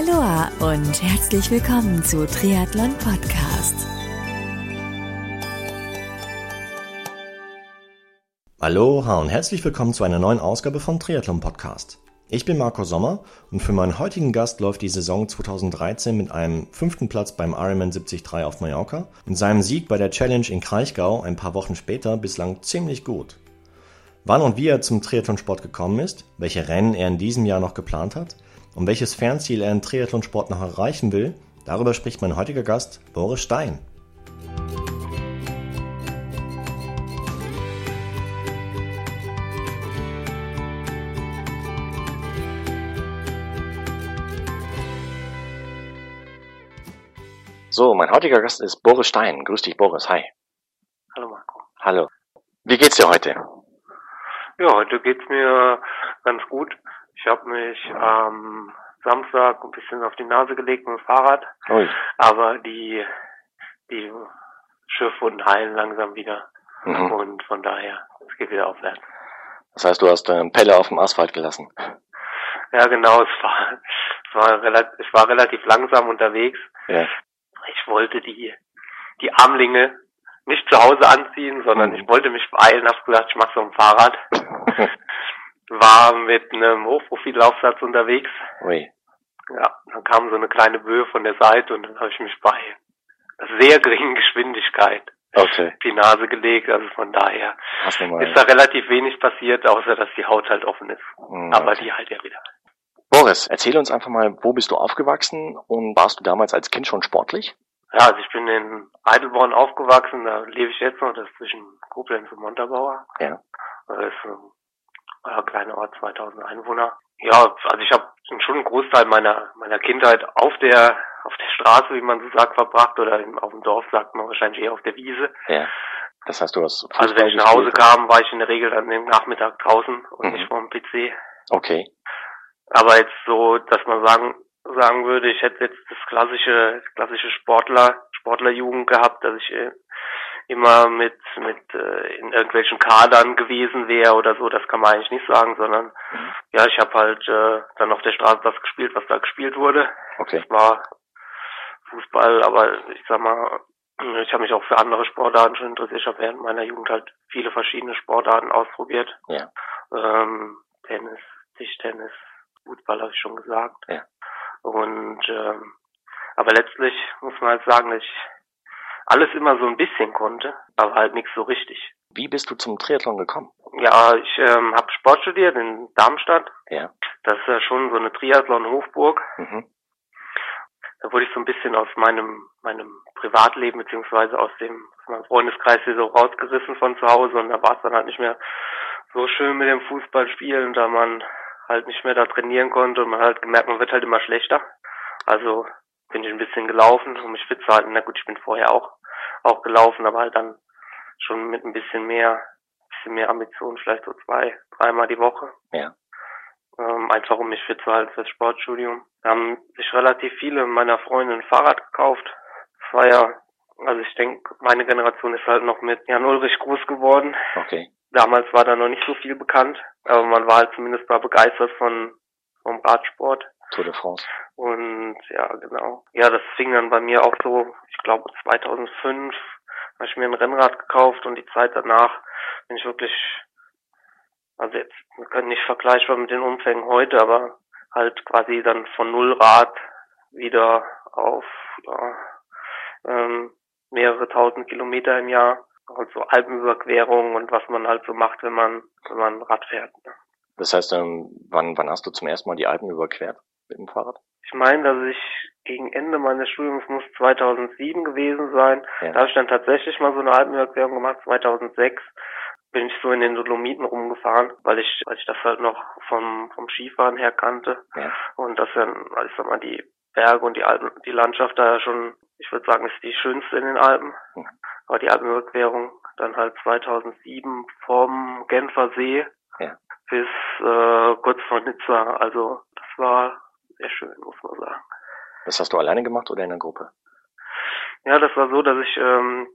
Aloha und herzlich willkommen zu Triathlon Podcast. Aloha und herzlich willkommen zu einer neuen Ausgabe von Triathlon Podcast. Ich bin Marco Sommer und für meinen heutigen Gast läuft die Saison 2013 mit einem fünften Platz beim Ironman 73 auf Mallorca und seinem Sieg bei der Challenge in Kraichgau ein paar Wochen später bislang ziemlich gut. Wann und wie er zum Triathlonsport gekommen ist, welche Rennen er in diesem Jahr noch geplant hat und welches Fernziel er im Triathlonsport noch erreichen will, darüber spricht mein heutiger Gast Boris Stein. So, mein heutiger Gast ist Boris Stein. Grüß dich, Boris. Hi. Hallo Marco. Hallo. Wie geht's dir heute? Ja, heute geht's mir ganz gut. Ich habe mich am Samstag ein bisschen auf die Nase gelegt mit dem Fahrrad, Ui. aber die die Schiffwunden heilen langsam wieder Mhm. und von daher es geht wieder aufwärts. Das heißt, du hast äh, Pelle auf dem Asphalt gelassen. Ja, genau. Es war es war relativ ich war relativ langsam unterwegs. Ja. Ich wollte die die Armlinge nicht zu Hause anziehen, sondern Mhm. ich wollte mich beeilen. Hab gesagt, ich mach's auf dem Fahrrad. War mit einem Hochprofilaufsatz unterwegs. Ui. Ja, dann kam so eine kleine Böe von der Seite und dann habe ich mich bei sehr geringen Geschwindigkeit Okay. auf die Nase gelegt. Also von daher mal. ist da relativ wenig passiert, außer dass die Haut halt offen ist. Aber okay. die halt ja wieder. Boris, erzähl uns einfach mal, wo bist du aufgewachsen und warst du damals als Kind schon sportlich? Ja, also ich bin in Heidelborn aufgewachsen, da lebe ich jetzt noch, das ist zwischen Koblenz und Montabaur. Ja. Das ist äh, kleiner Ort, 2000 Einwohner. Ja, also ich habe schon einen Großteil meiner meiner Kindheit auf der auf der Straße, wie man so sagt, verbracht oder im, auf dem Dorf sagt man wahrscheinlich eher auf der Wiese. Ja. Das heißt, du hast Fußball Also wenn ich nach Hause kam, war ich in der Regel dann im Nachmittag draußen und Mhm. nicht vor dem PC. Okay. Aber jetzt so, dass man sagen sagen würde, ich hätte jetzt das klassische klassische Sportler Sportlerjugend gehabt, dass ich äh, immer mit mit äh, in irgendwelchen Kadern gewesen wäre oder so, das kann man eigentlich nicht sagen, sondern ja, ich habe halt äh, dann auf der Straße das gespielt, was da gespielt wurde. Okay. Das war Fußball, aber ich sag mal, ich habe mich auch für andere Sportarten schon interessiert. Ich habe während meiner Jugend halt viele verschiedene Sportarten ausprobiert. Ja. Ähm, Tennis, Tischtennis, Fußball habe ich schon gesagt. Ja. Und ähm, aber letztlich muss man halt sagen, dass ich alles immer so ein bisschen konnte, aber halt nichts so richtig. Wie bist du zum Triathlon gekommen? Ja, ich ähm, habe Sport studiert in Darmstadt. Ja. Das ist ja schon so eine Triathlon-Hochburg. Mhm. da wurde ich so ein bisschen aus meinem meinem Privatleben beziehungsweise aus dem aus meinem Freundeskreis hier so rausgerissen von zu Hause und da war es dann halt nicht mehr so schön mit dem Fußballspielen, da man halt nicht mehr da trainieren konnte und man hat gemerkt, man wird halt immer schlechter. Also bin ich ein bisschen gelaufen, um mich fit zu halten. Na gut, ich bin vorher auch auch gelaufen, aber halt dann schon mit ein bisschen mehr bisschen mehr Ambition, vielleicht so zwei, dreimal die Woche Ja. ähm, einfach um mich fit zu halten fürs Sportstudium. Da haben sich relativ viele meiner Freunde ein Fahrrad gekauft. Das war ja, also ich denke, meine Generation ist halt noch mit Jan Ulrich groß geworden. Okay. Damals war da noch nicht so viel bekannt, aber man war halt zumindest mal begeistert von vom Radsport. Tour de France. Und ja, genau. Ja, das fing dann bei mir auch so, ich glaube 2005 habe ich mir ein Rennrad gekauft und die Zeit danach bin ich wirklich, also jetzt, wir können nicht vergleichbar mit den Umfängen heute, aber halt quasi dann von Nullrad wieder auf ja, ähm, mehrere tausend Kilometer im Jahr. Also Alpenüberquerungen und was man halt so macht, wenn man, wenn man Rad fährt. ne. Das heißt, ähm, wann, wann hast du zum ersten Mal die Alpen überquert mit dem Fahrrad? Ich meine, dass ich gegen Ende meines Studiums muss 2007 gewesen sein. Ja. Da habe ich dann tatsächlich mal so eine Alpenüberquerung gemacht. 2006 bin ich so in den Dolomiten rumgefahren, weil ich, weil ich das halt noch vom, vom Skifahren her kannte. Ja. Und das dann, ich sag mal, die Berge und die Alpen, die Landschaft da ja schon, ich würde sagen, ist die schönste in den Alpen. Mhm. Aber die Alpenüberquerung dann halt 2007 vom Genfer See Ja. bis äh, kurz vor Nizza. Also das war sehr schön, muss man sagen. Das hast du alleine gemacht oder in der Gruppe? Ja, das war so, dass ich ähm,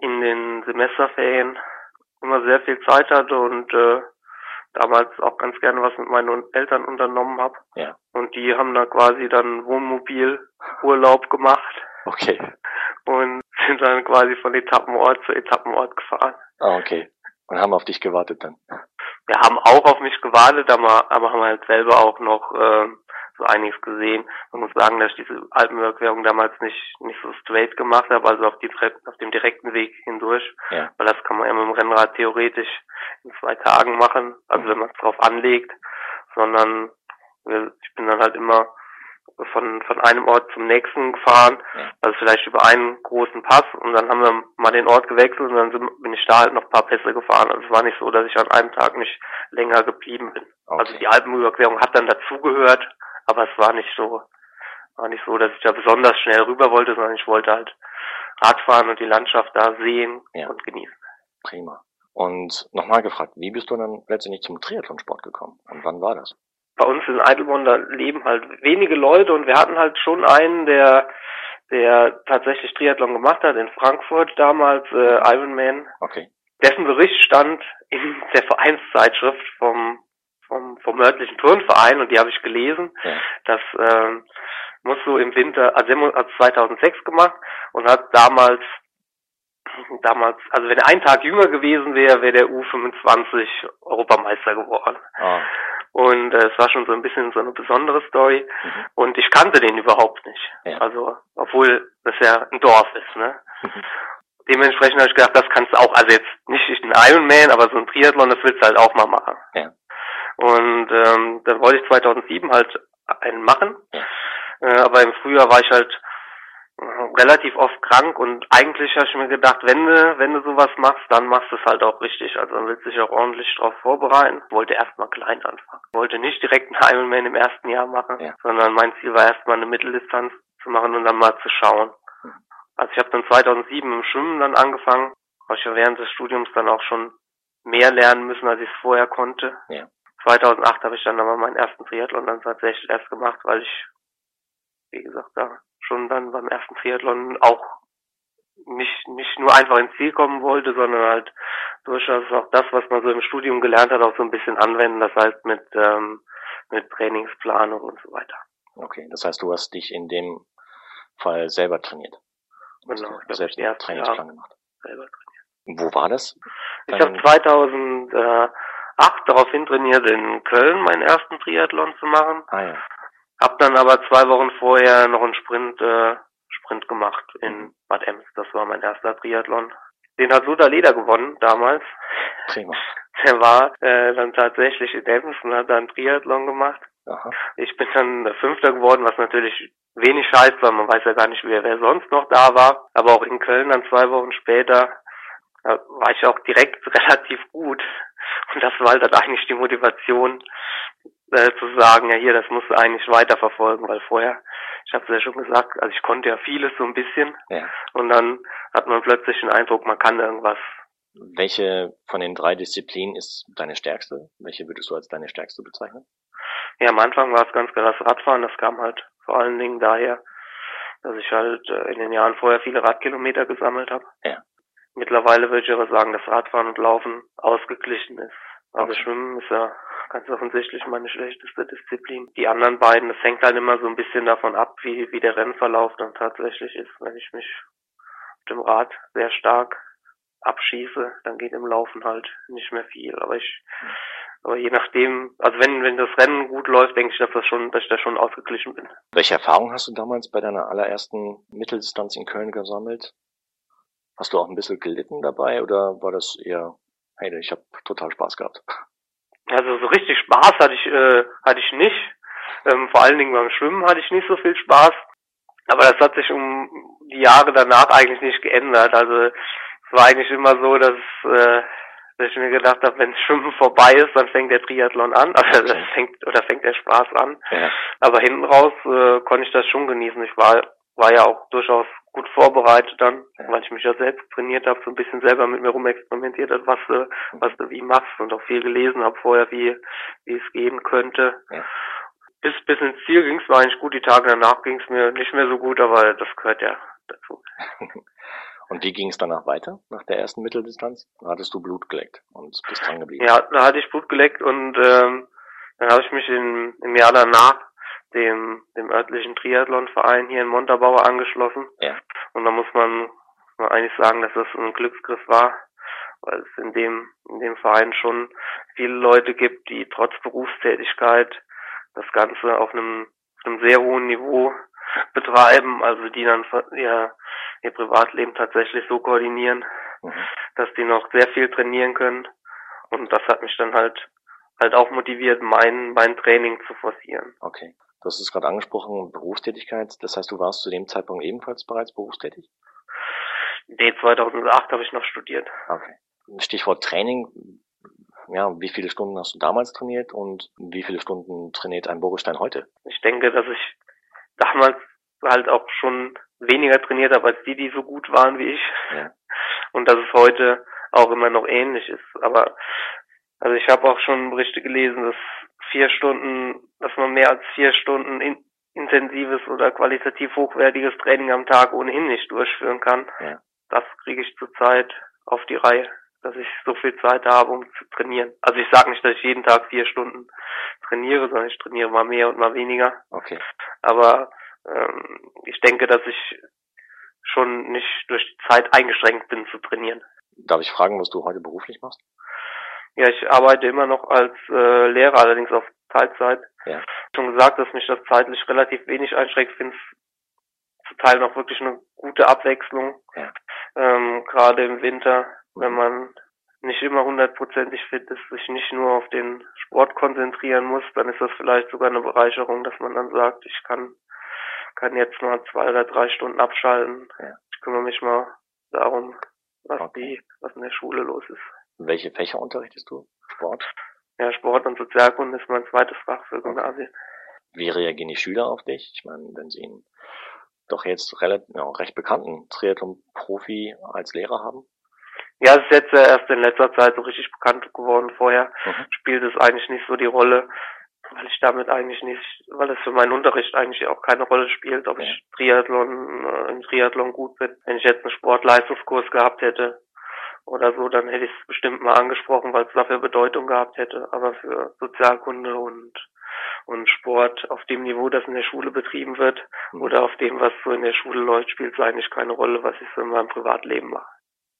in den Semesterferien immer sehr viel Zeit hatte und äh, damals auch ganz gerne was mit meinen Eltern unternommen habe. Ja. Und die haben da quasi dann Wohnmobilurlaub gemacht Okay. und sind dann quasi von Etappenort zu Etappenort gefahren. Ah, okay. Und haben auf dich gewartet dann. Wir haben auch auf mich gewartet, aber, aber haben halt selber auch noch äh, so einiges gesehen. Man muss sagen, dass ich diese Alpenüberquerung damals nicht nicht so straight gemacht habe, also auf, die, auf dem direkten Weg hindurch, Ja. weil das kann man ja mit dem Rennrad theoretisch in zwei Tagen machen, also wenn man es drauf anlegt, sondern äh, ich bin dann halt immer von, von einem Ort zum nächsten gefahren, Ja. also vielleicht über einen großen Pass und dann haben wir mal den Ort gewechselt und dann sind, bin ich da halt noch ein paar Pässe gefahren. Also es war nicht so, dass ich an einem Tag nicht länger geblieben bin. Also Okay. die Alpenüberquerung hat dann dazugehört, aber es war nicht so, war nicht so, dass ich da besonders schnell rüber wollte, sondern ich wollte halt Radfahren und die Landschaft da sehen Ja. und genießen. Prima. Und nochmal gefragt, wie bist du dann letztendlich zum Triathlonsport gekommen? Und wann war das? bei uns in Eidelborn, da leben halt wenige Leute und wir hatten halt schon einen, der, der tatsächlich Triathlon gemacht hat in Frankfurt damals, äh, Ironman. Okay. Dessen Bericht stand in der Vereinszeitschrift vom, vom, vom örtlichen Turnverein und die habe ich gelesen. Ja. Das ähm, muss so im Winter, also hat 2006 gemacht und hat damals damals, also wenn er einen Tag jünger gewesen wäre, wäre der U25 Europameister geworden. Ah, Und äh, es war schon so ein bisschen so eine besondere Story. Mhm. Und ich kannte den überhaupt nicht. Ja. Also, obwohl das ja ein Dorf ist, ne? Mhm. Dementsprechend habe ich gedacht, das kannst du auch, also jetzt nicht ein Ironman, aber so ein Triathlon, das willst du halt auch mal machen. Ja. Und ähm, dann wollte ich 2007 halt einen machen. Ja. Äh, aber im Frühjahr war ich halt äh, relativ oft krank und eigentlich habe ich mir gedacht, wenn du, wenn du sowas machst, dann machst du es halt auch richtig. Also dann willst du dich auch ordentlich drauf vorbereiten. Wollte erstmal klein anfangen. Wollte nicht direkt einen Ironman im ersten Jahr machen, Ja. sondern mein Ziel war erstmal eine Mitteldistanz zu machen und dann mal zu schauen. Also ich habe dann 2007 im Schwimmen dann angefangen. Habe ich ja während des Studiums dann auch schon mehr lernen müssen, als ich es vorher konnte. Ja. 2008 habe ich dann aber meinen ersten Triathlon dann tatsächlich erst gemacht, weil ich, wie gesagt, da schon dann beim ersten Triathlon auch nicht, nicht nur einfach ins Ziel kommen wollte, sondern halt durchaus auch das, was man so im Studium gelernt hat, auch so ein bisschen anwenden, das heißt mit, ähm, mit Trainingsplanung und so weiter. okay. Das heißt, du hast dich in dem Fall selber trainiert. Du hast Genau, ich selbst einen ersten Trainingsplan gemacht. Selber. Wo war das? Ich habe 2008 daraufhin trainiert, in Köln meinen ersten Triathlon zu machen. Ah ja. Hab dann aber zwei Wochen vorher noch einen Sprint, äh, Sprint gemacht in Bad Ems. Das war mein erster Triathlon. Den hat Suda Leder gewonnen damals. Prima. Der war äh, dann tatsächlich in Ems und hat dann Triathlon gemacht. Aha. Ich bin dann Fünfter geworden, was natürlich wenig heißt, weil man weiß ja gar nicht, wer, wer sonst noch da war. Aber auch in Köln dann zwei Wochen später äh, war ich auch direkt relativ gut. Und das war halt dann eigentlich die Motivation, äh, zu sagen, ja hier, das musst du eigentlich weiterverfolgen, weil vorher, ich habe es ja schon gesagt, also ich konnte ja vieles so ein bisschen Ja. und dann hat man plötzlich den Eindruck, man kann irgendwas. Welche von den drei Disziplinen ist deine stärkste? Welche würdest du als deine stärkste bezeichnen? Ja, am Anfang war es ganz klar das Radfahren, das kam halt vor allen Dingen daher, dass ich halt äh, in den Jahren vorher viele Radkilometer gesammelt habe. Ja. Mittlerweile würde ich aber sagen, dass Radfahren und Laufen ausgeglichen ist. Also Okay. Schwimmen ist ja ganz offensichtlich meine schlechteste Disziplin. Die anderen beiden, das hängt halt immer so ein bisschen davon ab, wie, wie der Rennverlauf dann tatsächlich ist. Wenn ich mich auf dem Rad sehr stark abschieße, dann geht im Laufen halt nicht mehr viel. Aber ich, aber je nachdem, also wenn, wenn das Rennen gut läuft, denke ich, dass das schon, dass ich da schon ausgeglichen bin. Welche Erfahrung hast du damals bei deiner allerersten Mitteldistanz in Köln gesammelt? Hast du auch ein bisschen gelitten dabei oder war das eher, hey, ich habe total Spaß gehabt? Also so richtig Spaß hatte ich, äh, hatte ich nicht. Ähm, vor allen Dingen beim Schwimmen hatte ich nicht so viel Spaß. Aber das hat sich um die Jahre danach eigentlich nicht geändert. Also es war eigentlich immer so, dass, äh, dass ich mir gedacht habe, wenn das Schwimmen vorbei ist, dann fängt der Triathlon an. Also das fängt oder fängt der Spaß an. Ja. Aber hinten raus äh, konnte ich das schon genießen. Ich war war ja auch durchaus gut vorbereitet dann, weil ich mich ja selbst trainiert habe, so ein bisschen selber mit mir rumexperimentiert habe, was du, was du wie machst und auch viel gelesen habe vorher, wie, wie es gehen könnte. Ja. Bis, bis ins Ziel ging es war eigentlich gut, die Tage danach ging es mir nicht mehr so gut, aber das gehört ja dazu. Und wie ging es danach weiter, nach der ersten Mitteldistanz? Da hattest du Blut geleckt und bist dran geblieben. Ja, da hatte ich Blut geleckt und ähm, dann habe ich mich in, im Jahr danach dem, dem örtlichen Triathlonverein hier in Montabaur angeschlossen. Ja. Und da muss man, man eigentlich sagen, dass das ein Glücksgriff war, weil es in dem, in dem Verein schon viele Leute gibt, die trotz Berufstätigkeit das Ganze auf einem, einem sehr hohen Niveau betreiben, also die dann ihr, ihr Privatleben tatsächlich so koordinieren, mhm. dass die noch sehr viel trainieren können. Und das hat mich dann halt halt auch motiviert, mein, mein Training zu forcieren. Okay. Du hast es gerade angesprochen, Berufstätigkeit. Das heißt, du warst zu dem Zeitpunkt ebenfalls bereits berufstätig? Nee, 2008 habe ich noch studiert. Okay. Stichwort Training. Ja, wie viele Stunden hast du damals trainiert und wie viele Stunden trainiert ein Borustein heute? Ich denke, dass ich damals halt auch schon weniger trainiert habe als die, die so gut waren wie ich. Ja. Und dass es heute auch immer noch ähnlich ist. Aber also ich habe auch schon Berichte gelesen, dass vier Stunden, dass man mehr als vier Stunden in, intensives oder qualitativ hochwertiges Training am Tag ohnehin nicht durchführen kann. Ja. Das kriege ich zurzeit auf die Reihe, dass ich so viel Zeit habe, um zu trainieren. Also ich sage nicht, dass ich jeden Tag vier Stunden trainiere, sondern ich trainiere mal mehr und mal weniger. Okay. Aber ähm, ich denke, dass ich schon nicht durch die Zeit eingeschränkt bin zu trainieren. Darf ich fragen, was du heute beruflich machst? Ja, ich arbeite immer noch als äh, Lehrer, allerdings auf Teilzeit. Ja. Schon gesagt, dass mich das zeitlich relativ wenig einschränkt, finde es zu Teil noch wirklich eine gute Abwechslung. Ja. Ähm, Gerade im Winter, mhm. wenn man nicht immer hundertprozentig fit ist, sich nicht nur auf den Sport konzentrieren muss, dann ist das vielleicht sogar eine Bereicherung, dass man dann sagt, ich kann, kann jetzt mal zwei oder drei Stunden abschalten. Ja. Ich kümmere mich mal darum, was okay. die, was in der Schule los ist. Welche Fächer unterrichtest du? Sport? Ja, Sport und Sozialkunde ist mein zweites Fach für Gymnasien. Wie reagieren die Schüler auf dich? Ich meine, wenn sie ihn doch jetzt relativ, ja, recht bekannten Triathlon-Profi als Lehrer haben? Ja, es ist jetzt erst in letzter Zeit so richtig bekannt geworden. Vorher mhm. spielt es eigentlich nicht so die Rolle, weil ich damit eigentlich nicht, weil es für meinen Unterricht eigentlich auch keine Rolle spielt, ob ja. ich Triathlon, äh, im Triathlon gut bin. Wenn ich jetzt einen Sportleistungskurs gehabt hätte, oder so, dann hätte ich es bestimmt mal angesprochen, weil es dafür Bedeutung gehabt hätte. Aber für Sozialkunde und, und Sport auf dem Niveau, das in der Schule betrieben wird mhm. oder auf dem, was so in der Schule läuft, spielt es eigentlich keine Rolle, was ich so in meinem Privatleben mache.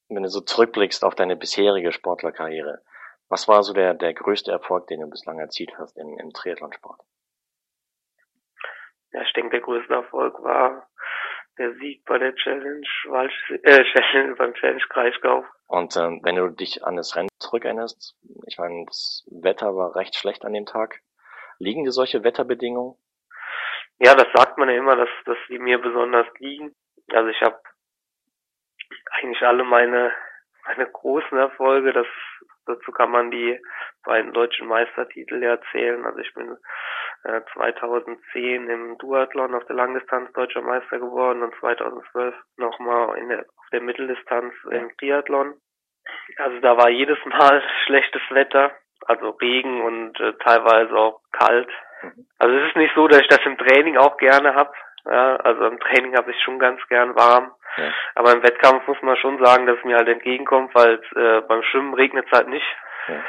Wenn du so zurückblickst auf deine bisherige Sportlerkarriere, was war so der, der größte Erfolg, den du bislang erzielt hast im, im Triathlonsport? Ja, ich denke, der größte Erfolg war der Sieg bei der Challenge, Walsch, äh, Challenge beim Challenge Kraichgau. Und ähm, wenn du dich an das Rennen zurückerinnerst, ich meine, das Wetter war recht schlecht an dem Tag. Liegen dir solche Wetterbedingungen? Ja, das sagt man ja immer, dass, dass die mir besonders liegen. Also ich habe eigentlich alle meine meine großen Erfolge, das dazu kann man die beiden deutschen Meistertitel ja zählen. Also ich bin äh, 2010 im Duathlon auf der Langdistanz deutscher Meister geworden und 2012 nochmal in der, auf der Mitteldistanz im Triathlon. Also da war jedes Mal schlechtes Wetter, also Regen und äh, teilweise auch kalt. Mhm. Also es ist nicht so, dass ich das im Training auch gerne habe. Ja, also im Training habe ich schon ganz gern warm. Ja. Aber im Wettkampf muss man schon sagen, dass es mir halt entgegenkommt, weil äh, beim Schwimmen regnet es halt nicht. Ja.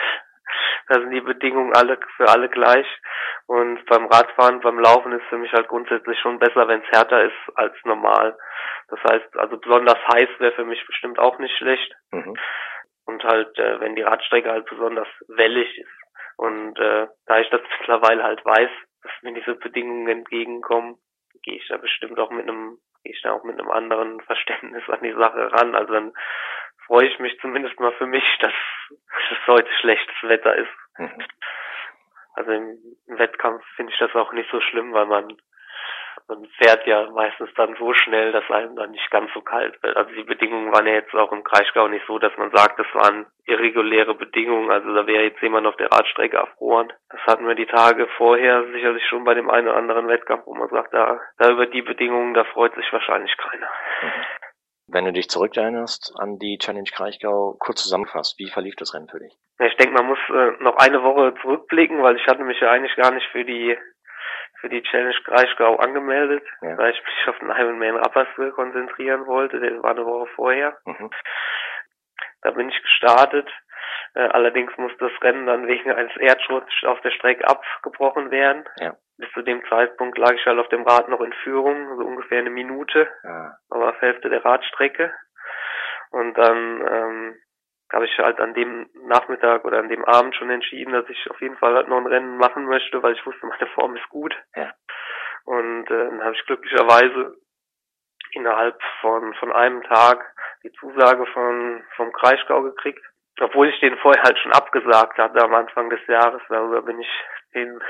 Da sind die Bedingungen alle für alle gleich. Und beim Radfahren, beim Laufen ist für mich halt grundsätzlich schon besser, wenn es härter ist als normal. Das heißt, also besonders heiß wäre für mich bestimmt auch nicht schlecht. Mhm. Und halt, äh, wenn die Radstrecke halt besonders wellig ist. Und äh, da ich das mittlerweile halt weiß, dass mir diese Bedingungen entgegenkommen, gehe ich da bestimmt auch mit einem, gehe ich da auch mit einem anderen Verständnis an die Sache ran. Also dann freue ich mich zumindest mal für mich, dass es heute schlechtes Wetter ist. Mhm. Also im, im Wettkampf finde ich das auch nicht so schlimm, weil man man fährt ja meistens dann so schnell, dass einem dann nicht ganz so kalt wird. Also die Bedingungen waren ja jetzt auch im Kraichgau nicht so, dass man sagt, das waren irreguläre Bedingungen. Also da wäre jetzt jemand auf der Radstrecke erfroren. Das hatten wir die Tage vorher sicherlich schon bei dem einen oder anderen Wettkampf, wo man sagt, da, da über die Bedingungen, da freut sich wahrscheinlich keiner. Mhm. Wenn du dich zurückerinnerst an die Challenge Kraichgau, kurz zusammenfasst, wie verlief das Rennen für dich? Ich denke, man muss äh, noch eine Woche zurückblicken, weil ich hatte mich ja eigentlich gar nicht für die für die Challenge Kraichgau angemeldet, Ja. weil ich mich auf den Ironman Rapperswil konzentrieren wollte. Der war eine Woche vorher. Mhm. Da bin ich gestartet. Äh, allerdings musste das Rennen dann wegen eines Erdschutzes auf der Strecke abgebrochen werden. Ja. Bis zu dem Zeitpunkt lag ich halt auf dem Rad noch in Führung, so ungefähr eine Minute, Ah, aber auf Hälfte der Radstrecke. Und dann ähm, habe ich halt an dem Nachmittag oder an dem Abend schon entschieden, dass ich auf jeden Fall halt noch ein Rennen machen möchte, weil ich wusste, meine Form ist gut. Ja. Und äh, dann habe ich glücklicherweise innerhalb von, von einem Tag die Zusage von, vom Kraichgau gekriegt. Obwohl ich den vorher halt schon abgesagt hatte am Anfang des Jahres. Darüber bin ich den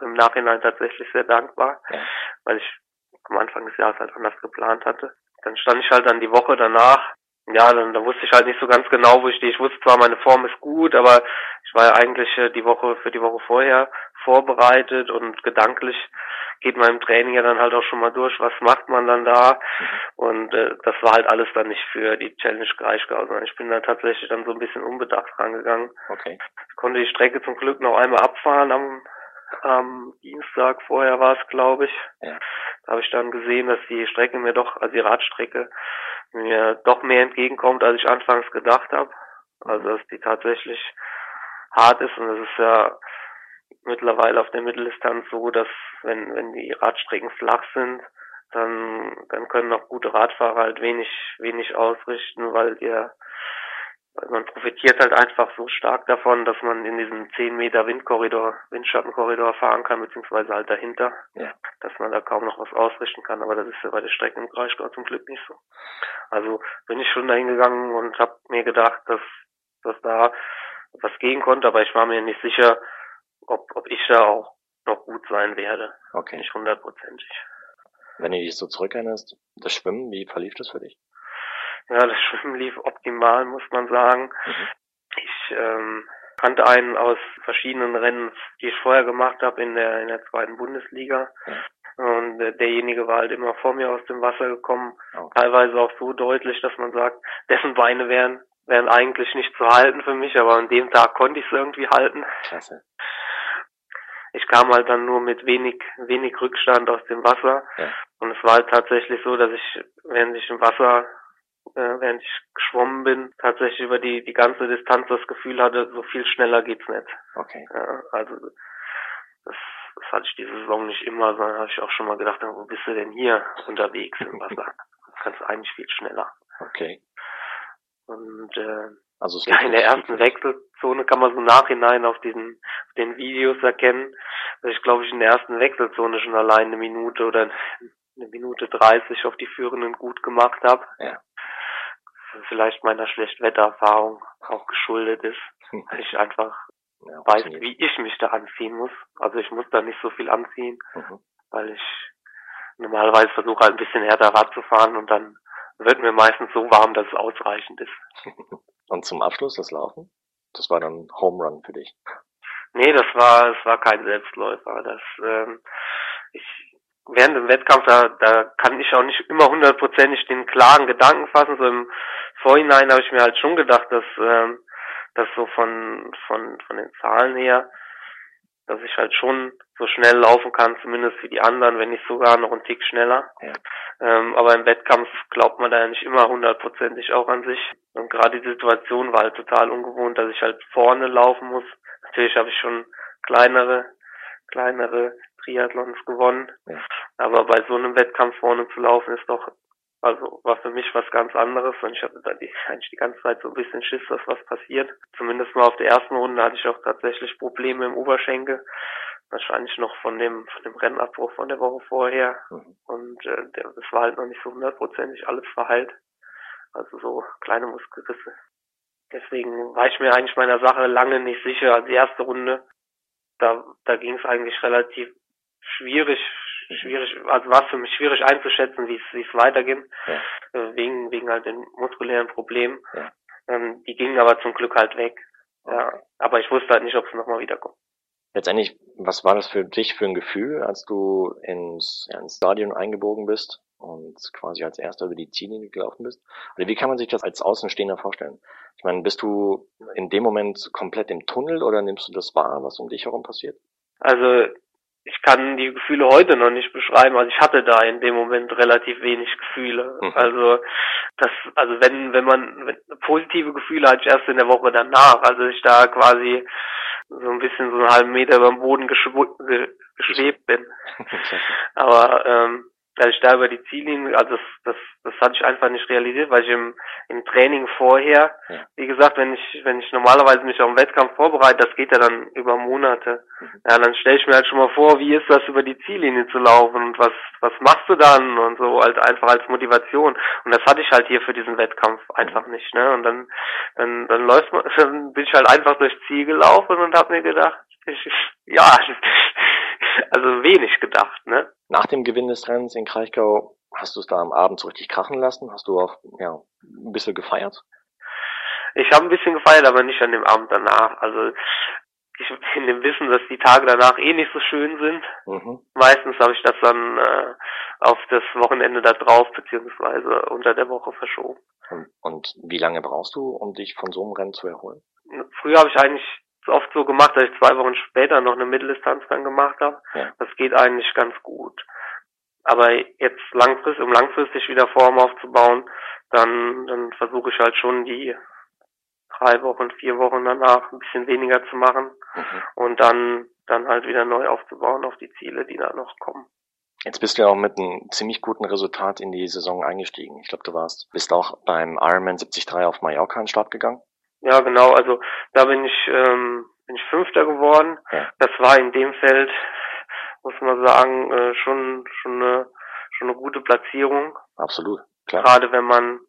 im Nachhinein tatsächlich sehr dankbar, Ja. weil ich am Anfang des Jahres halt anders geplant hatte. Dann stand ich halt dann die Woche danach. Ja, dann, da wusste ich halt nicht so ganz genau, wo ich stehe. Ich wusste zwar, meine Form ist gut, aber ich war ja eigentlich äh, die Woche für die Woche vorher vorbereitet und gedanklich geht man im Training ja dann halt auch schon mal durch, was macht man dann da. Und äh, das war halt alles dann nicht für die Challenge Kraichgau, sondern ich bin da tatsächlich dann so ein bisschen unbedacht rangegangen. okay. Ich konnte die Strecke zum Glück noch einmal abfahren am, am Dienstag vorher war es, glaube ich. Ja. Da habe ich dann gesehen, dass die Strecke mir doch, also die Radstrecke, mir doch mehr entgegenkommt, als ich anfangs gedacht habe. Also dass die tatsächlich hart ist und es ist ja mittlerweile auf der Mitteldistanz so, dass wenn, wenn die Radstrecken flach sind, dann, dann können auch gute Radfahrer halt wenig, wenig ausrichten, weil ihr, weil man profitiert halt einfach so stark davon, dass man in diesem 10 Meter Windkorridor, Windschattenkorridor fahren kann, beziehungsweise halt dahinter, Ja. dass man da kaum noch was ausrichten kann, aber das ist ja bei der Strecke im Kreisgau zum Glück nicht so. Also bin ich schon dahin gegangen und habe mir gedacht, dass, dass da was gehen konnte, aber ich war mir nicht sicher, ob, ob ich da auch noch gut sein werde. Okay. Nicht hundertprozentig. Wenn du dich so zurückerinnerst, das Schwimmen, wie verlief das für dich? Ja, das Schwimmen lief optimal, muss man sagen. Ich ähm, kannte einen aus verschiedenen Rennen, die ich vorher gemacht habe in der in der zweiten Bundesliga. Und derjenige war halt immer vor mir aus dem Wasser gekommen, Oh. teilweise auch so deutlich, dass man sagt, dessen Beine wären wären eigentlich nicht zu halten für mich, aber an dem Tag konnte ich es irgendwie halten. Klasse. Ich kam halt dann nur mit wenig, wenig Rückstand aus dem Wasser. Ja. Und es war halt tatsächlich so, dass ich, während ich im Wasser, äh, während ich geschwommen bin, tatsächlich über die, die ganze Distanz das Gefühl hatte, so viel schneller geht's nicht. Okay. Ja, also, das, das hatte ich diese Saison nicht immer, sondern habe ich auch schon mal gedacht, wo bist du denn hier unterwegs im Wasser? Das kannst du eigentlich viel schneller. Okay. Und, äh, Also Ja, in der ersten. Wechselzone kann man so nachhinein auf diesen auf den Videos erkennen, dass ich glaube ich in der ersten Wechselzone schon allein eine Minute oder eine Minute 30 auf die Führenden gut gemacht habe. Ja. Vielleicht meiner Schlechtwettererfahrung auch geschuldet ist, Hm. weil ich einfach Ja, weiß, wie ich mich da anziehen muss. Also ich muss da nicht so viel anziehen, Mhm. weil ich normalerweise versuche halt ein bisschen härter Rad zu fahren und dann wird mir meistens so warm, dass es ausreichend ist. Und zum Abschluss das Laufen? Das war dann Home Run für dich. Nee, das war, das war kein Selbstläufer. Das, ähm, ich, während dem Wettkampf, da, da kann ich auch nicht immer hundertprozentig den klaren Gedanken fassen. So im Vorhinein habe ich mir halt schon gedacht, dass, ähm, dass so von, von, von den Zahlen her, dass ich halt schon so schnell laufen kann, zumindest wie die anderen, wenn nicht sogar noch einen Tick schneller. Ja. Ähm, aber im Wettkampf glaubt man da ja nicht immer hundertprozentig auch an sich. Und gerade die Situation war halt total ungewohnt, dass ich halt vorne laufen muss. Natürlich habe ich schon kleinere, kleinere Triathlons gewonnen. Ja. Aber bei so einem Wettkampf vorne zu laufen ist doch, also war für mich was ganz anderes und ich hatte da die, eigentlich die ganze Zeit so ein bisschen Schiss, dass was passiert. Zumindest mal auf der ersten Runde hatte ich auch tatsächlich Probleme im Oberschenkel. Wahrscheinlich noch von dem, von dem Rennabbruch von der Woche vorher. Mhm. Und äh, der, das war halt noch nicht so hundertprozentig alles verheilt. Also so kleine Muskelrisse. Deswegen war ich mir eigentlich meiner Sache lange nicht sicher. Also die erste Runde, da, da ging es eigentlich relativ schwierig, schwierig, also war es für mich schwierig einzuschätzen, wie es, wie es weiterging, Ja. äh, wegen, wegen halt den muskulären Problemen. Ja. Ähm, die gingen aber zum Glück halt weg. Ja, aber ich wusste halt nicht, ob es nochmal wiederkommt. Letztendlich, was war das für dich für ein Gefühl, als du ins, ja, ins Stadion eingebogen bist und quasi als erster über die Ziellinie gelaufen bist? Oder wie kann man sich das als Außenstehender vorstellen? Ich meine, bist du in dem Moment komplett im Tunnel oder nimmst du das wahr, was um dich herum passiert? Also ich kann die Gefühle heute noch nicht beschreiben. Also ich hatte da in dem Moment relativ wenig Gefühle. Mhm. Also das, also wenn, wenn man wenn, positive Gefühle hatte ich erst in der Woche danach, also ich da quasi so ein bisschen so einen halben Meter über dem Boden geschwebt bin. Aber ähm, als ich da über die Ziellinie, also das, das, das hatte ich einfach nicht realisiert, weil ich im, im Training vorher, ja. wie gesagt, wenn ich, wenn ich normalerweise mich auf einen Wettkampf vorbereite, das geht ja dann über Monate. Mhm. Ja, dann stelle ich mir halt schon mal vor, wie ist das über die Ziellinie zu laufen und was, was machst du dann und so halt einfach als Motivation. Und das hatte ich halt hier für diesen Wettkampf einfach mhm. nicht, ne? Und dann, dann, dann läuft man, dann bin ich halt einfach durchs Ziel gelaufen und habe mir gedacht, ich, ja, also wenig gedacht, ne? Nach dem Gewinn des Rennens in Kraichgau hast du es da am Abend so richtig krachen lassen? Hast du auch ja, ein bisschen gefeiert? Ich habe ein bisschen gefeiert, aber nicht an dem Abend danach. Also ich in dem Wissen, dass die Tage danach eh nicht so schön sind. Mhm. Meistens habe ich das dann äh, auf das Wochenende da drauf, beziehungsweise unter der Woche verschoben. Und, und wie lange brauchst du, um dich von so einem Rennen zu erholen? Früher habe ich eigentlich oft so gemacht, dass ich zwei Wochen später noch eine Mitteldistanz dann gemacht habe. Ja. Das geht eigentlich ganz gut. Aber jetzt langfristig, um langfristig wieder Form aufzubauen, dann, dann versuche ich halt schon die drei Wochen, vier Wochen danach ein bisschen weniger zu machen mhm. und dann, dann halt wieder neu aufzubauen auf die Ziele, die da noch kommen. Jetzt bist du ja auch mit einem ziemlich guten Resultat in die Saison eingestiegen. Ich glaube, du warst, bist auch beim Ironman 73 auf Mallorca an den Start gegangen. Ja, genau. Also da bin ich, ähm, bin ich Fünfter geworden. Ja. Das war in dem Feld, muss man sagen, äh, schon schon eine schon eine gute Platzierung. Absolut, klar. Gerade wenn man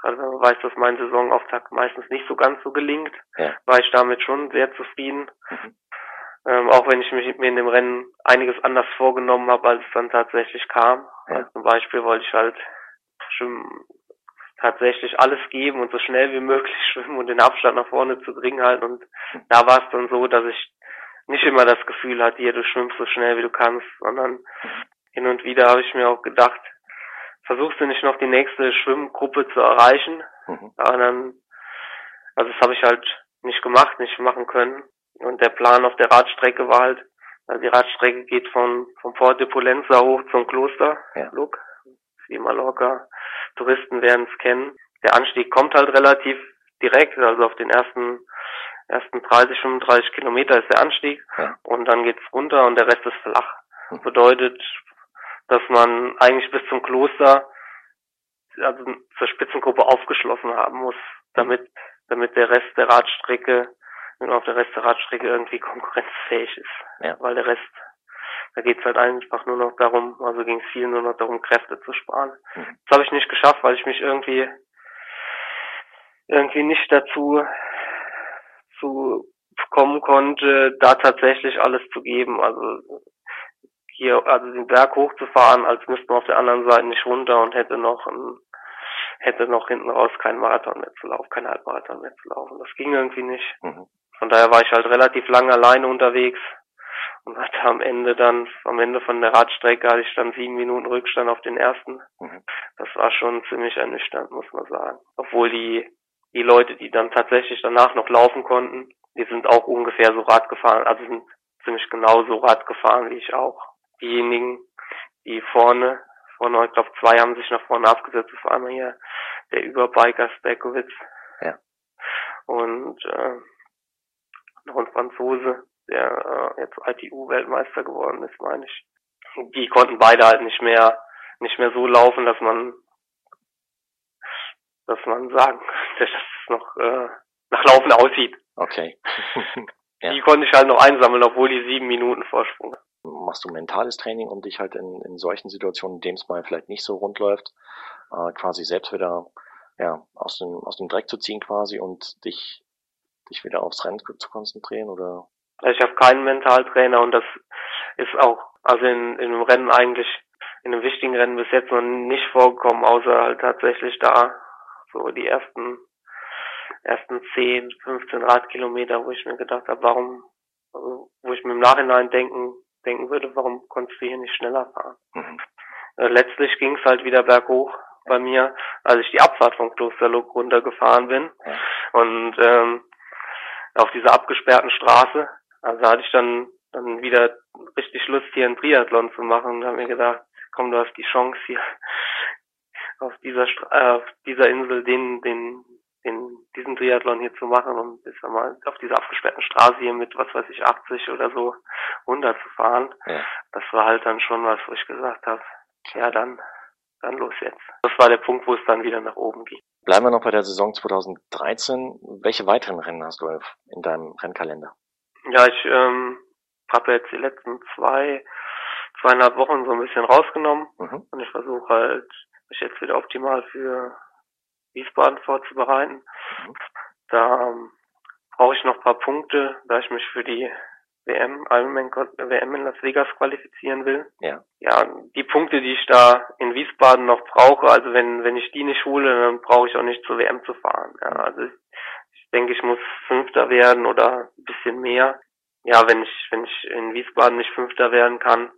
gerade wenn man weiß, dass mein Saisonauftakt meistens nicht so ganz so gelingt, ja. war ich damit schon sehr zufrieden. Mhm. Ähm, auch wenn ich mich mir in dem Rennen einiges anders vorgenommen habe, als es dann tatsächlich kam. Ja. Also zum Beispiel wollte ich halt schwimmen, tatsächlich alles geben und so schnell wie möglich schwimmen und den Abstand nach vorne zu gering halten. Und da war es dann so, dass ich nicht immer das Gefühl hatte, hier, du schwimmst so schnell wie du kannst, sondern hin und wieder habe ich mir auch gedacht, versuchst du nicht noch die nächste Schwimmgruppe zu erreichen. Mhm. Aber dann, also das habe ich halt nicht gemacht, nicht machen können. Und der Plan auf der Radstrecke war halt, also die Radstrecke geht von, vom Port de Polenza hoch zum Kloster, ja. Look, wie Mallorca. Touristen werden es kennen. Der Anstieg kommt halt relativ direkt, also auf den ersten ersten 30, 35 Kilometer ist der Anstieg ja. und dann geht's runter und der Rest ist flach. Das hm. bedeutet, dass man eigentlich bis zum Kloster, also zur Spitzengruppe aufgeschlossen haben muss, damit, damit der Rest der Radstrecke, auf der Rest der Radstrecke irgendwie konkurrenzfähig ist. Ja. Weil der Rest da geht es halt einfach nur noch darum, also ging es viel nur noch darum, Kräfte zu sparen. Mhm. Das habe ich nicht geschafft, weil ich mich irgendwie irgendwie nicht dazu zu kommen konnte, da tatsächlich alles zu geben. Also hier, also den Berg hochzufahren, als müsste man auf der anderen Seite nicht runter und hätte noch ein, hätte noch hinten raus keinen Marathon mehr zu laufen, keinen Halbmarathon mehr zu laufen. Das ging irgendwie nicht. Mhm. Von daher war ich halt relativ lange alleine unterwegs und hatte am Ende dann, am Ende von der Radstrecke hatte ich dann sieben Minuten Rückstand auf den ersten. Mhm. Das war schon ziemlich ernüchternd, muss man sagen. Obwohl die, die Leute, die dann tatsächlich danach noch laufen konnten, die sind auch ungefähr so Rad gefahren, also sind ziemlich genau so Rad gefahren wie ich auch. Diejenigen, die vorne, vorne, ich glaube zwei haben sich nach vorne abgesetzt, das war einmal hier der Überbiker Stekowitz. Ja. Und äh, noch ein Franzose, der äh, jetzt ITU-Weltmeister geworden ist, meine ich. Die konnten beide halt nicht mehr, nicht mehr so laufen, dass man, dass man sagen könnte, dass es noch äh, nach Laufen aussieht. Okay. ja. Die konnte ich halt noch einsammeln, obwohl die sieben Minuten Vorsprung. Machst du mentales Training, um dich halt in, in solchen Situationen, in denen es mal vielleicht nicht so rund läuft, äh, quasi selbst wieder ja, aus dem, aus dem Dreck zu ziehen quasi und dich, dich wieder aufs Rennen zu konzentrieren oder ich habe keinen Mentaltrainer und das ist auch, also in, in einem Rennen eigentlich, in einem wichtigen Rennen bis jetzt noch nicht vorgekommen, außer halt tatsächlich da so die ersten ersten 10, 15 Radkilometer, wo ich mir gedacht habe, warum, also, wo ich mir im Nachhinein denken, denken würde, warum konntest du hier nicht schneller fahren? Mhm. Äh, letztlich ging es halt wieder berghoch bei mir, als ich die Abfahrt vom Klosterlook runtergefahren bin. Und ähm, auf dieser abgesperrten Straße also hatte ich dann dann wieder richtig Lust, hier einen Triathlon zu machen und habe mir gedacht, komm, du hast die Chance hier auf dieser Stra äh, auf dieser Insel den, den, den, diesen Triathlon hier zu machen und ist mal auf dieser abgesperrten Straße hier mit, was weiß ich, 80 oder so runterzufahren. Ja. Das war halt dann schon was, wo ich gesagt habe, ja dann, dann los jetzt. Das war der Punkt, wo es dann wieder nach oben ging. Bleiben wir noch bei der Saison 2013. Welche weiteren Rennen hast du in deinem Rennkalender? Ja, ich ähm, habe jetzt die letzten zwei, zweieinhalb Wochen so ein bisschen rausgenommen mhm. und ich versuche halt, mich jetzt wieder optimal für Wiesbaden vorzubereiten. Mhm. Da ähm, brauche ich noch ein paar Punkte, da ich mich für die WM, Ironman WM in Las Vegas qualifizieren will. Ja. Ja, die Punkte, die ich da in Wiesbaden noch brauche, also wenn, wenn ich die nicht hole, dann brauche ich auch nicht zur WM zu fahren. Ja, also ich, ich denke, ich muss Fünfter werden oder ein bisschen mehr. Ja, wenn ich, wenn ich in Wiesbaden nicht Fünfter werden kann,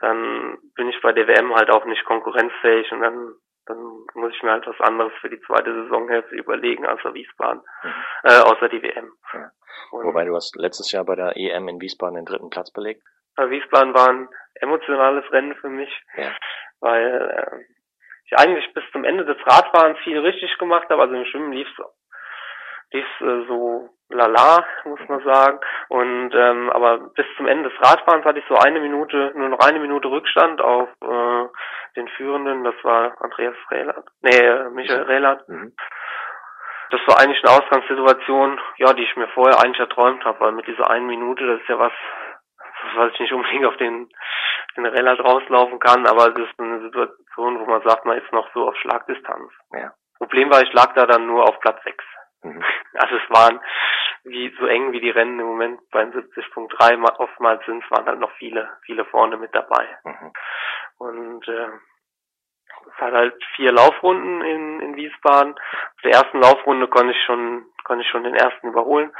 dann bin ich bei der WM halt auch nicht konkurrenzfähig und dann dann muss ich mir halt was anderes für die zweite Saison jetzt überlegen, außer Wiesbaden, mhm. äh, außer die WM. Ja. Wobei du hast letztes Jahr bei der EM in Wiesbaden den dritten Platz belegt. Wiesbaden war ein emotionales Rennen für mich, ja. weil äh, ich eigentlich bis zum Ende des Radfahrens viel richtig gemacht habe. Also im Schwimmen lief es lief, äh, so lala, muss man sagen. Und ähm, aber bis zum Ende des Radfahrens hatte ich so eine Minute, nur noch eine Minute Rückstand auf äh, den Führenden, das war Andreas Rehland, nee, äh, Michael Rehland. Mhm. Das war eigentlich eine Ausgangssituation, ja, die ich mir vorher eigentlich erträumt habe, weil mit dieser einen Minute, das ist ja was, was ich nicht unbedingt auf den, den Rehland rauslaufen kann, aber es ist eine Situation, wo man sagt, man ist noch so auf Schlagdistanz. Ja. Problem war, ich lag da dann nur auf Platz 6. Mhm. Also es waren wie so eng wie die Rennen im Moment beim 70.3 oftmals sind, waren halt noch viele, viele vorne mit dabei. Mhm. Und äh, es hat halt vier Laufrunden in, in Wiesbaden. Auf der ersten Laufrunde konnte ich schon, konnte ich schon den ersten überholen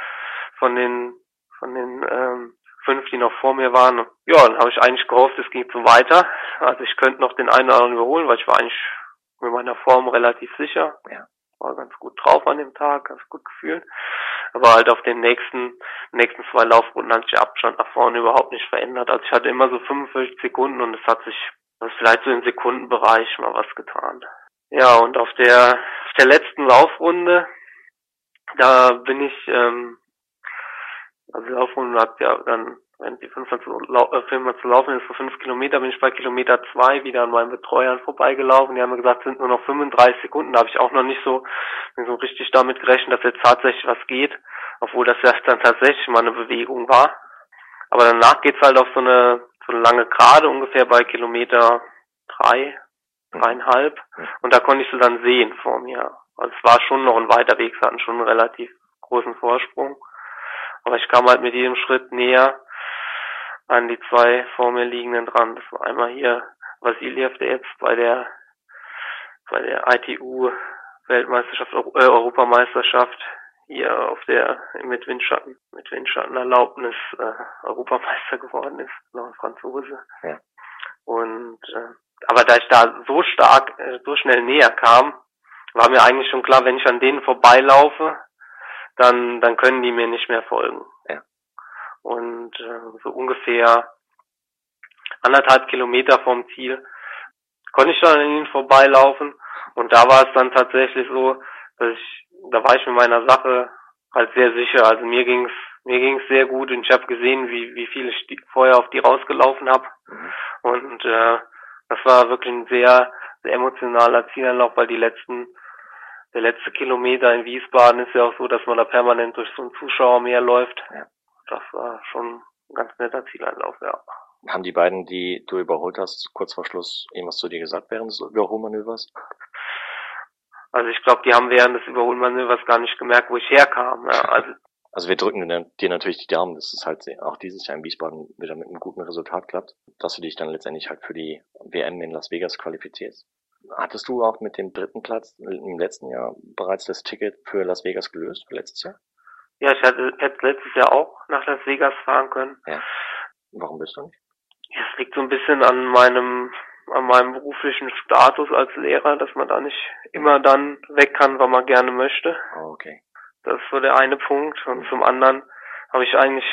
von den von den ähm, fünf, die noch vor mir waren. Ja, dann habe ich eigentlich gehofft, es ging so weiter. Also ich könnte noch den einen oder anderen überholen, weil ich war eigentlich mit meiner Form relativ sicher. Ja war ganz gut drauf an dem Tag, ganz gut gefühlt. Aber halt auf den nächsten, nächsten zwei Laufrunden hat sich Abstand nach vorne überhaupt nicht verändert. Also ich hatte immer so 45 Sekunden und es hat sich vielleicht so im Sekundenbereich mal was getan. Ja, und auf der, auf der letzten Laufrunde, da bin ich, ähm, also Laufrunde hat ja dann wenn die fünfmal zu, äh, fünfmal zu laufen ist, so fünf Kilometer, bin ich bei Kilometer zwei wieder an meinen Betreuern vorbeigelaufen. Die haben mir gesagt, es sind nur noch 35 Sekunden. Da habe ich auch noch nicht so, so richtig damit gerechnet, dass jetzt tatsächlich was geht, obwohl das ja dann tatsächlich mal eine Bewegung war. Aber danach geht's halt auf so eine, so eine lange Gerade, ungefähr bei Kilometer drei, dreieinhalb. Und da konnte ich sie dann sehen vor mir. Also es war schon noch ein weiter Weg, sie hatten schon einen relativ großen Vorsprung. Aber ich kam halt mit jedem Schritt näher an die zwei vor mir liegenden dran. Das war einmal hier Vasiljev, der jetzt bei der bei der ITU Weltmeisterschaft, äh, Europameisterschaft hier auf der mit Windschatten, mit Windschattenerlaubnis äh, Europameister geworden ist, noch ein Franzose. Ja. Und äh, aber da ich da so stark, äh, so schnell näher kam, war mir eigentlich schon klar, wenn ich an denen vorbeilaufe, dann dann können die mir nicht mehr folgen. Ja und äh, so ungefähr anderthalb Kilometer vom Ziel konnte ich dann an ihnen vorbeilaufen und da war es dann tatsächlich so, dass ich, da war ich mit meiner Sache halt sehr sicher. Also mir ging's mir ging's sehr gut und ich habe gesehen, wie wie viel ich vorher auf die rausgelaufen habe und äh, das war wirklich ein sehr sehr emotionaler Zielanlauf, weil die letzten der letzte Kilometer in Wiesbaden ist ja auch so, dass man da permanent durch so ein Zuschauermeer läuft. Ja das war schon ein ganz netter Zieleinlauf, ja. Haben die beiden, die du überholt hast, kurz vor Schluss irgendwas zu dir gesagt während des Überholmanövers? Also ich glaube, die haben während des Überholmanövers gar nicht gemerkt, wo ich herkam. Ja. Also, also wir drücken dir natürlich die Daumen, dass es halt auch dieses Jahr in Wiesbaden wieder mit einem guten Resultat klappt, dass du dich dann letztendlich halt für die WM in Las Vegas qualifizierst. Hattest du auch mit dem dritten Platz im letzten Jahr bereits das Ticket für Las Vegas gelöst, für letztes Jahr? Ja, ich hatte, hätte letztes Jahr auch nach Las Vegas fahren können. Ja. Warum bist du nicht? Es liegt so ein bisschen an meinem, an meinem beruflichen Status als Lehrer, dass man da nicht immer dann weg kann, wann man gerne möchte. Oh, okay. Das ist so der eine Punkt. Und zum anderen habe ich eigentlich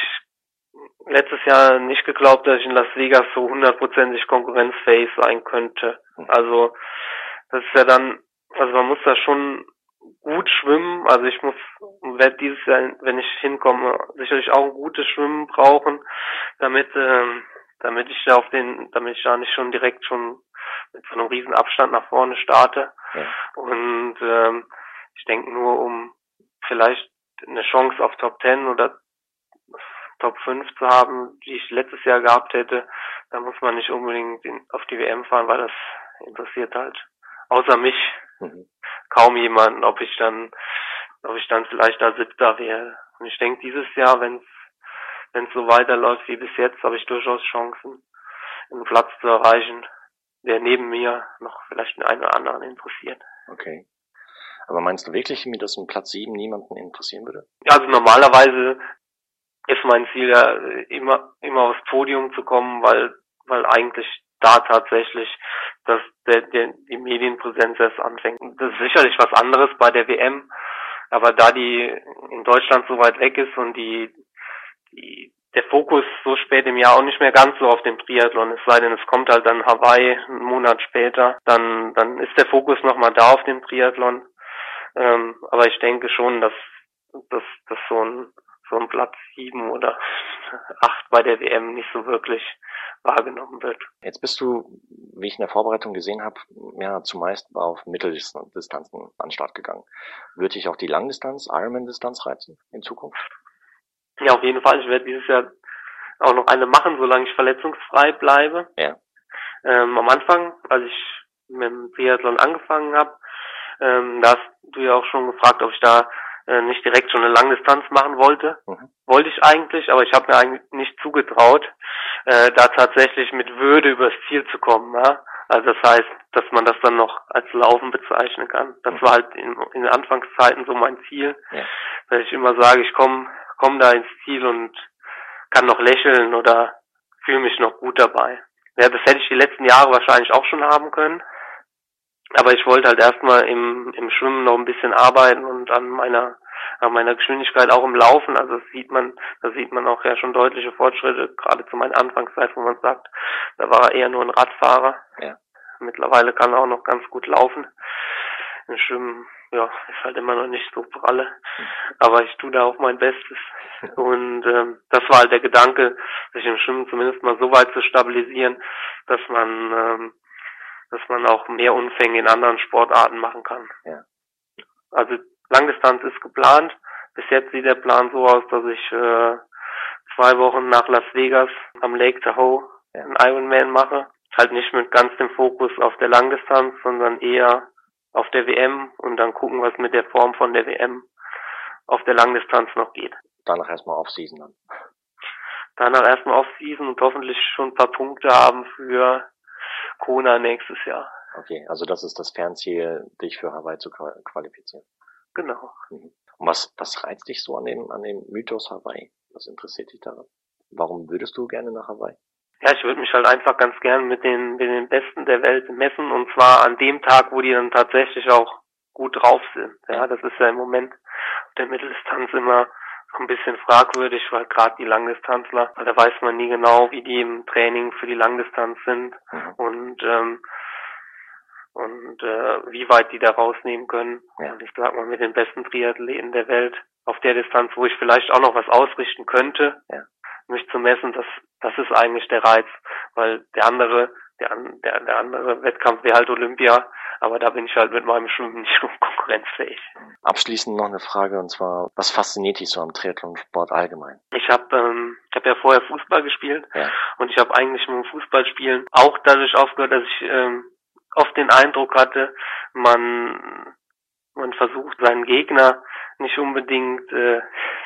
letztes Jahr nicht geglaubt, dass ich in Las Vegas so hundertprozentig konkurrenzfähig sein könnte. Mhm. Also das ist ja dann, also man muss da schon gut schwimmen. Also ich muss werde dieses Jahr, wenn ich hinkomme, sicherlich auch ein gutes Schwimmen brauchen, damit ähm, damit ich da auf den, damit ich da nicht schon direkt schon mit so einem riesen Abstand nach vorne starte. Ja. Und ähm, ich denke nur, um vielleicht eine Chance auf Top 10 oder Top 5 zu haben, die ich letztes Jahr gehabt hätte, da muss man nicht unbedingt in, auf die WM fahren, weil das interessiert halt außer mich Mhm. kaum jemanden, ob ich dann, ob ich dann vielleicht da Siebter wäre. Und ich denke, dieses Jahr, wenn es wenn es so weiterläuft wie bis jetzt, habe ich durchaus Chancen, einen Platz zu erreichen, der neben mir noch vielleicht den einen oder anderen interessiert. Okay. Aber meinst du wirklich, dass ein Platz 7 niemanden interessieren würde? Ja, also normalerweise ist mein Ziel ja immer, immer aufs Podium zu kommen, weil, weil eigentlich da tatsächlich dass der, der, die Medienpräsenz erst anfängt. Das ist sicherlich was anderes bei der WM, aber da die in Deutschland so weit weg ist und die, die der Fokus so spät im Jahr auch nicht mehr ganz so auf dem Triathlon, es sei denn, es kommt halt dann Hawaii einen Monat später, dann, dann ist der Fokus nochmal da auf dem Triathlon. Ähm, aber ich denke schon, dass, dass, dass so ein, so ein Platz sieben oder acht bei der WM nicht so wirklich wahrgenommen wird. Jetzt bist du, wie ich in der Vorbereitung gesehen habe, ja zumeist auf Mitteldistanzen an Start gegangen. Würde dich auch die Langdistanz, Ironman-Distanz reizen in Zukunft? Ja, auf jeden Fall. Ich werde dieses Jahr auch noch eine machen, solange ich verletzungsfrei bleibe. Ja. Ähm, am Anfang, als ich mit dem Triathlon angefangen habe, ähm, da hast du ja auch schon gefragt, ob ich da äh, nicht direkt schon eine Langdistanz machen wollte. Mhm. Wollte ich eigentlich, aber ich habe mir eigentlich nicht zugetraut, äh, da tatsächlich mit Würde übers Ziel zu kommen. Ja? Also das heißt, dass man das dann noch als Laufen bezeichnen kann. Das Mhm. war halt in, in den Anfangszeiten so mein Ziel, Ja. dass ich immer sage, ich komme komm da ins Ziel und kann noch lächeln oder fühle mich noch gut dabei. Ja, das hätte ich die letzten Jahre wahrscheinlich auch schon haben können. Aber ich wollte halt erstmal im, im Schwimmen noch ein bisschen arbeiten und an meiner an meiner Geschwindigkeit auch im Laufen. Also das sieht man, da sieht man auch ja schon deutliche Fortschritte, gerade zu meiner Anfangszeit, wo man sagt, da war er eher nur ein Radfahrer. Ja. Mittlerweile kann er auch noch ganz gut laufen. Im Schwimmen, ja, ist halt immer noch nicht so pralle. Aber ich tue da auch mein Bestes. Und ähm, das war halt der Gedanke, sich im Schwimmen zumindest mal so weit zu stabilisieren, dass man ähm, dass man auch mehr Unfänge in anderen Sportarten machen kann. Ja. Also Langdistanz ist geplant. Bis jetzt sieht der Plan so aus, dass ich äh, zwei Wochen nach Las Vegas am Lake Tahoe Ja. einen Ironman mache. Halt nicht mit ganz dem Fokus auf der Langdistanz, sondern eher auf der WM und dann gucken, was mit der Form von der WM auf der Langdistanz noch geht. Danach erstmal Off-Season dann. Danach erstmal Off-Season und hoffentlich schon ein paar Punkte haben für Kona nächstes Jahr. Okay, also das ist das Fernziel, dich für Hawaii zu qua- qualifizieren. Genau. Und was, was reizt dich so an dem, an dem Mythos Hawaii? Was interessiert dich daran? Warum würdest du gerne nach Hawaii? Ja, ich würde mich halt einfach ganz gern mit den, mit den Besten der Welt messen und zwar an dem Tag, wo die dann tatsächlich auch gut drauf sind. Ja, das ist ja im Moment auf der Mitteldistanz immer ein bisschen fragwürdig, weil gerade die Langdistanzler, da weiß man nie genau, wie die im Training für die Langdistanz sind Mhm. und ähm, und äh, wie weit die da rausnehmen können. Ja. Und ich sag mal, mit den besten Triathleten der Welt auf der Distanz, wo ich vielleicht auch noch was ausrichten könnte, Ja. mich zu messen, das, das ist eigentlich der Reiz, weil der andere, der, der, der andere Wettkampf wäre halt Olympia, aber da bin ich halt mit meinem Schwimmen nicht konkurrenzfähig. Abschließend noch eine Frage und zwar, was fasziniert dich so am Triathlon-Sport allgemein? Ich habe ähm, ich hab ja vorher Fußball gespielt Ja. und ich habe eigentlich mit dem Fußballspielen auch dadurch aufgehört, dass ich ähm, oft den Eindruck hatte, man man versucht seinen Gegner nicht unbedingt äh,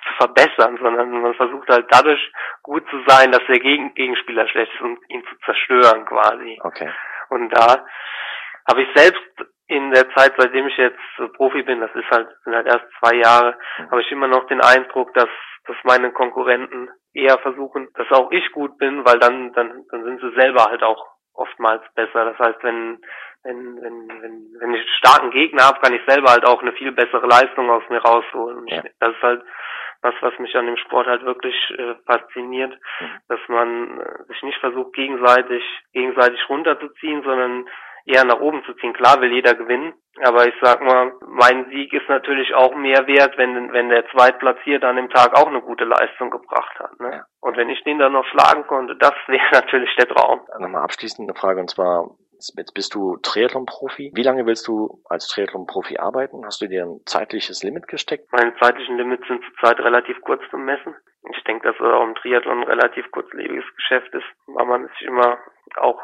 zu verbessern, sondern man versucht halt dadurch gut zu sein, dass der Gegen Gegenspieler schlecht ist und ihn zu zerstören quasi. Okay. Und da habe ich selbst in der Zeit, seitdem ich jetzt Profi bin, das ist halt, sind halt erst zwei Jahre, Mhm. habe ich immer noch den Eindruck, dass, dass meine Konkurrenten eher versuchen, dass auch ich gut bin, weil dann, dann, dann sind sie selber halt auch oftmals besser. Das heißt, wenn, wenn, wenn, wenn, wenn ich einen starken Gegner habe, kann ich selber halt auch eine viel bessere Leistung aus mir rausholen. Ja. das ist halt was, was mich an dem Sport halt wirklich äh, fasziniert, dass man äh, sich nicht versucht, gegenseitig, gegenseitig runterzuziehen, sondern eher nach oben zu ziehen. Klar will jeder gewinnen, aber ich sag mal, mein Sieg ist natürlich auch mehr wert, wenn, wenn der Zweitplatzierte an dem Tag auch eine gute Leistung gebracht hat. Ne? Ja. Und wenn ich den dann noch schlagen konnte, das wäre natürlich der Traum. Nochmal abschließend eine Frage, und zwar, Jetzt bist du Triathlon-Profi. Wie lange willst du als Triathlon-Profi arbeiten? Hast du dir ein zeitliches Limit gesteckt? Meine zeitlichen Limits sind zurzeit relativ kurz zu messen. Ich denke, dass auch im Triathlon ein relativ kurzlebiges Geschäft ist, weil man sich immer auch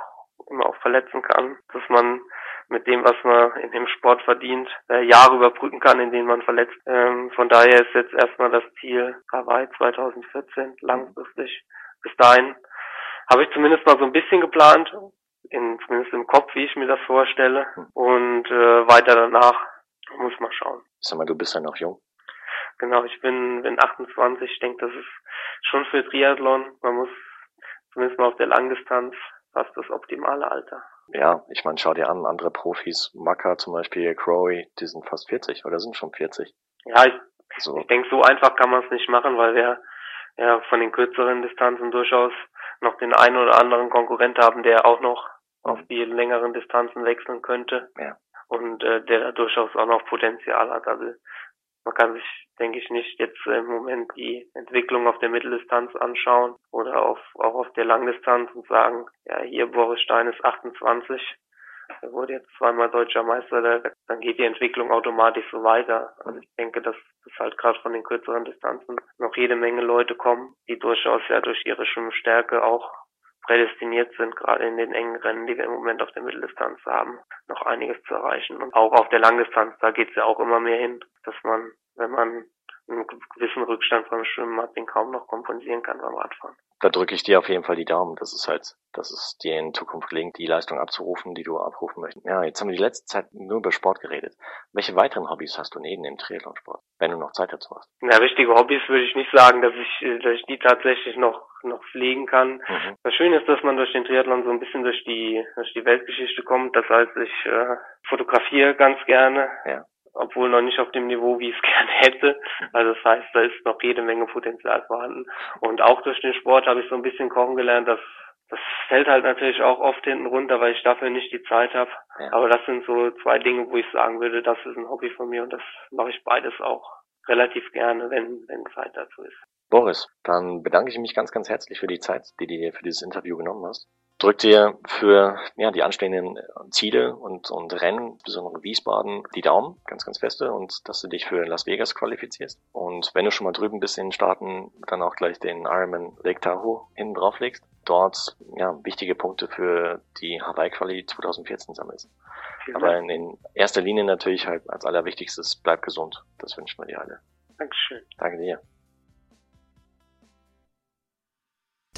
immer auch verletzen kann, dass man mit dem, was man in dem Sport verdient, äh, Jahre überbrücken kann, in denen man verletzt. Ähm, von daher ist jetzt erstmal das Ziel Hawaii 2014 langfristig. Bis dahin habe ich zumindest mal so ein bisschen geplant, in, zumindest im Kopf, wie ich mir das vorstelle. Und äh, weiter danach muss man schauen. Sag mal, du bist ja noch jung. Genau, ich bin, bin 28. Ich denke, das ist schon für Triathlon. Man muss zumindest mal auf der Langdistanz fast das optimale Alter. Ja, ich meine, schau dir an, andere Profis, Maka zum Beispiel, Crowy, die sind fast 40 oder sind schon 40. Ja, ich, so. ich denke, so einfach kann man es nicht machen, weil wir ja von den kürzeren Distanzen durchaus noch den einen oder anderen Konkurrent haben, der auch noch auf die längeren Distanzen wechseln könnte. Ja. Und äh, der da durchaus auch noch Potenzial hat. Also man kann sich, denke ich, nicht jetzt im Moment die Entwicklung auf der Mitteldistanz anschauen oder auf, auch auf der Langdistanz und sagen, ja, hier Boris Stein ist 28, er wurde jetzt zweimal deutscher Meister, dann geht die Entwicklung automatisch so weiter. Also ich denke, dass, dass halt gerade von den kürzeren Distanzen noch jede Menge Leute kommen, die durchaus ja durch ihre Schwimmstärke auch prädestiniert sind, gerade in den engen Rennen, die wir im Moment auf der Mitteldistanz haben, noch einiges zu erreichen. Und auch auf der Langdistanz, da geht es ja auch immer mehr hin, dass man, wenn man einen gewissen Rückstand beim Schwimmen hat, den kaum noch kompensieren kann beim Radfahren. Da drücke ich dir auf jeden Fall die Daumen, dass es halt, dass es dir in Zukunft gelingt, die Leistung abzurufen, die du abrufen möchtest. Ja, jetzt haben wir die letzte Zeit nur über Sport geredet. Welche weiteren Hobbys hast du neben dem Triathlonsport, wenn du noch Zeit dazu hast? Ja, richtige Hobbys würde ich nicht sagen, dass ich, dass ich die tatsächlich noch noch pflegen kann. Mhm. Das Schöne ist, dass man durch den Triathlon so ein bisschen durch die durch die Weltgeschichte kommt. Das heißt, ich äh, fotografiere ganz gerne. Ja obwohl noch nicht auf dem Niveau, wie ich es gerne hätte. Also das heißt, da ist noch jede Menge Potenzial vorhanden. Und auch durch den Sport habe ich so ein bisschen kochen gelernt, dass das fällt halt natürlich auch oft hinten runter, weil ich dafür nicht die Zeit habe. Ja. Aber das sind so zwei Dinge, wo ich sagen würde, das ist ein Hobby von mir und das mache ich beides auch relativ gerne, wenn, wenn Zeit dazu ist. Boris, dann bedanke ich mich ganz, ganz herzlich für die Zeit, die du dir für dieses Interview genommen hast drück dir für ja, die anstehenden Ziele und, und Rennen, insbesondere Wiesbaden, die Daumen, ganz, ganz feste und dass du dich für Las Vegas qualifizierst. Und wenn du schon mal drüben bist in den Staaten, dann auch gleich den Ironman Lake Tahoe hinten drauflegst. Dort ja, wichtige Punkte für die Hawaii-Quali 2014 sammelst. Aber in, in erster Linie natürlich halt als allerwichtigstes, bleib gesund. Das wünschen wir dir alle. Dankeschön. Danke dir.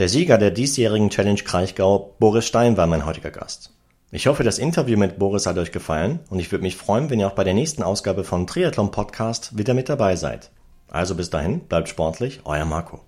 Der Sieger der diesjährigen Challenge Kraichgau, Boris Stein, war mein heutiger Gast. Ich hoffe, das Interview mit Boris hat euch gefallen und ich würde mich freuen, wenn ihr auch bei der nächsten Ausgabe von Triathlon Podcast wieder mit dabei seid. Also bis dahin, bleibt sportlich, euer Marco.